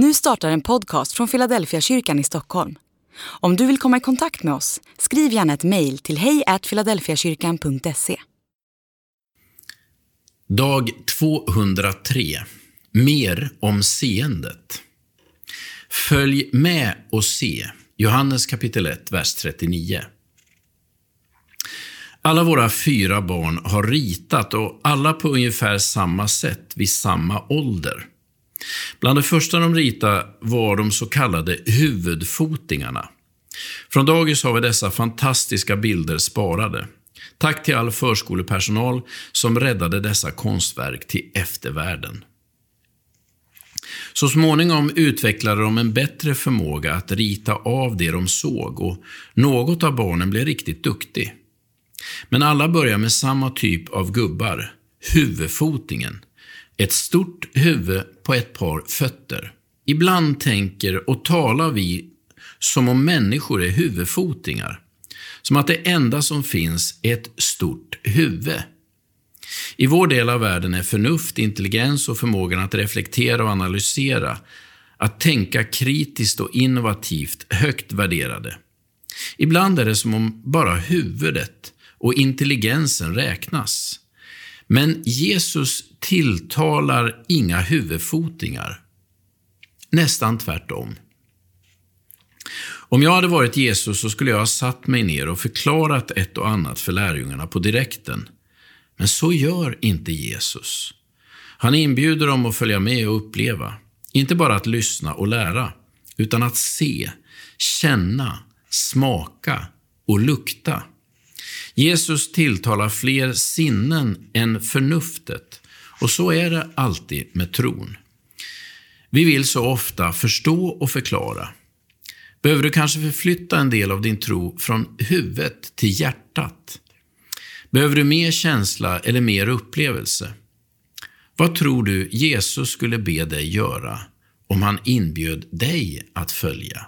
Nu startar en podcast från Philadelphia kyrkan i Stockholm. Om du vill komma i kontakt med oss, skriv gärna ett mejl till hejfiladelfiakyrkan.se. Dag 203. Mer om seendet. Följ med och se. Johannes kapitel 1, vers 39. Alla våra fyra barn har ritat och alla på ungefär samma sätt vid samma ålder. Bland det första de ritade var de så kallade huvudfotingarna. Från dagis har vi dessa fantastiska bilder sparade. Tack till all förskolepersonal som räddade dessa konstverk till eftervärlden. Så småningom utvecklade de en bättre förmåga att rita av det de såg och något av barnen blev riktigt duktig. Men alla börjar med samma typ av gubbar, huvudfotingen. Ett stort huvud på ett par fötter. Ibland tänker och talar vi som om människor är huvudfotingar. Som att det enda som finns är ett stort huvud. I vår del av världen är förnuft, intelligens och förmågan att reflektera och analysera, att tänka kritiskt och innovativt högt värderade. Ibland är det som om bara huvudet och intelligensen räknas. Men Jesus tilltalar inga huvudfotingar. Nästan tvärtom. Om jag hade varit Jesus så skulle jag ha satt mig ner och förklarat ett och annat för lärjungarna på direkten. Men så gör inte Jesus. Han inbjuder dem att följa med och uppleva. Inte bara att lyssna och lära, utan att se, känna, smaka och lukta. Jesus tilltalar fler sinnen än förnuftet och så är det alltid med tron. Vi vill så ofta förstå och förklara. Behöver du kanske förflytta en del av din tro från huvudet till hjärtat? Behöver du mer känsla eller mer upplevelse? Vad tror du Jesus skulle be dig göra om han inbjöd dig att följa?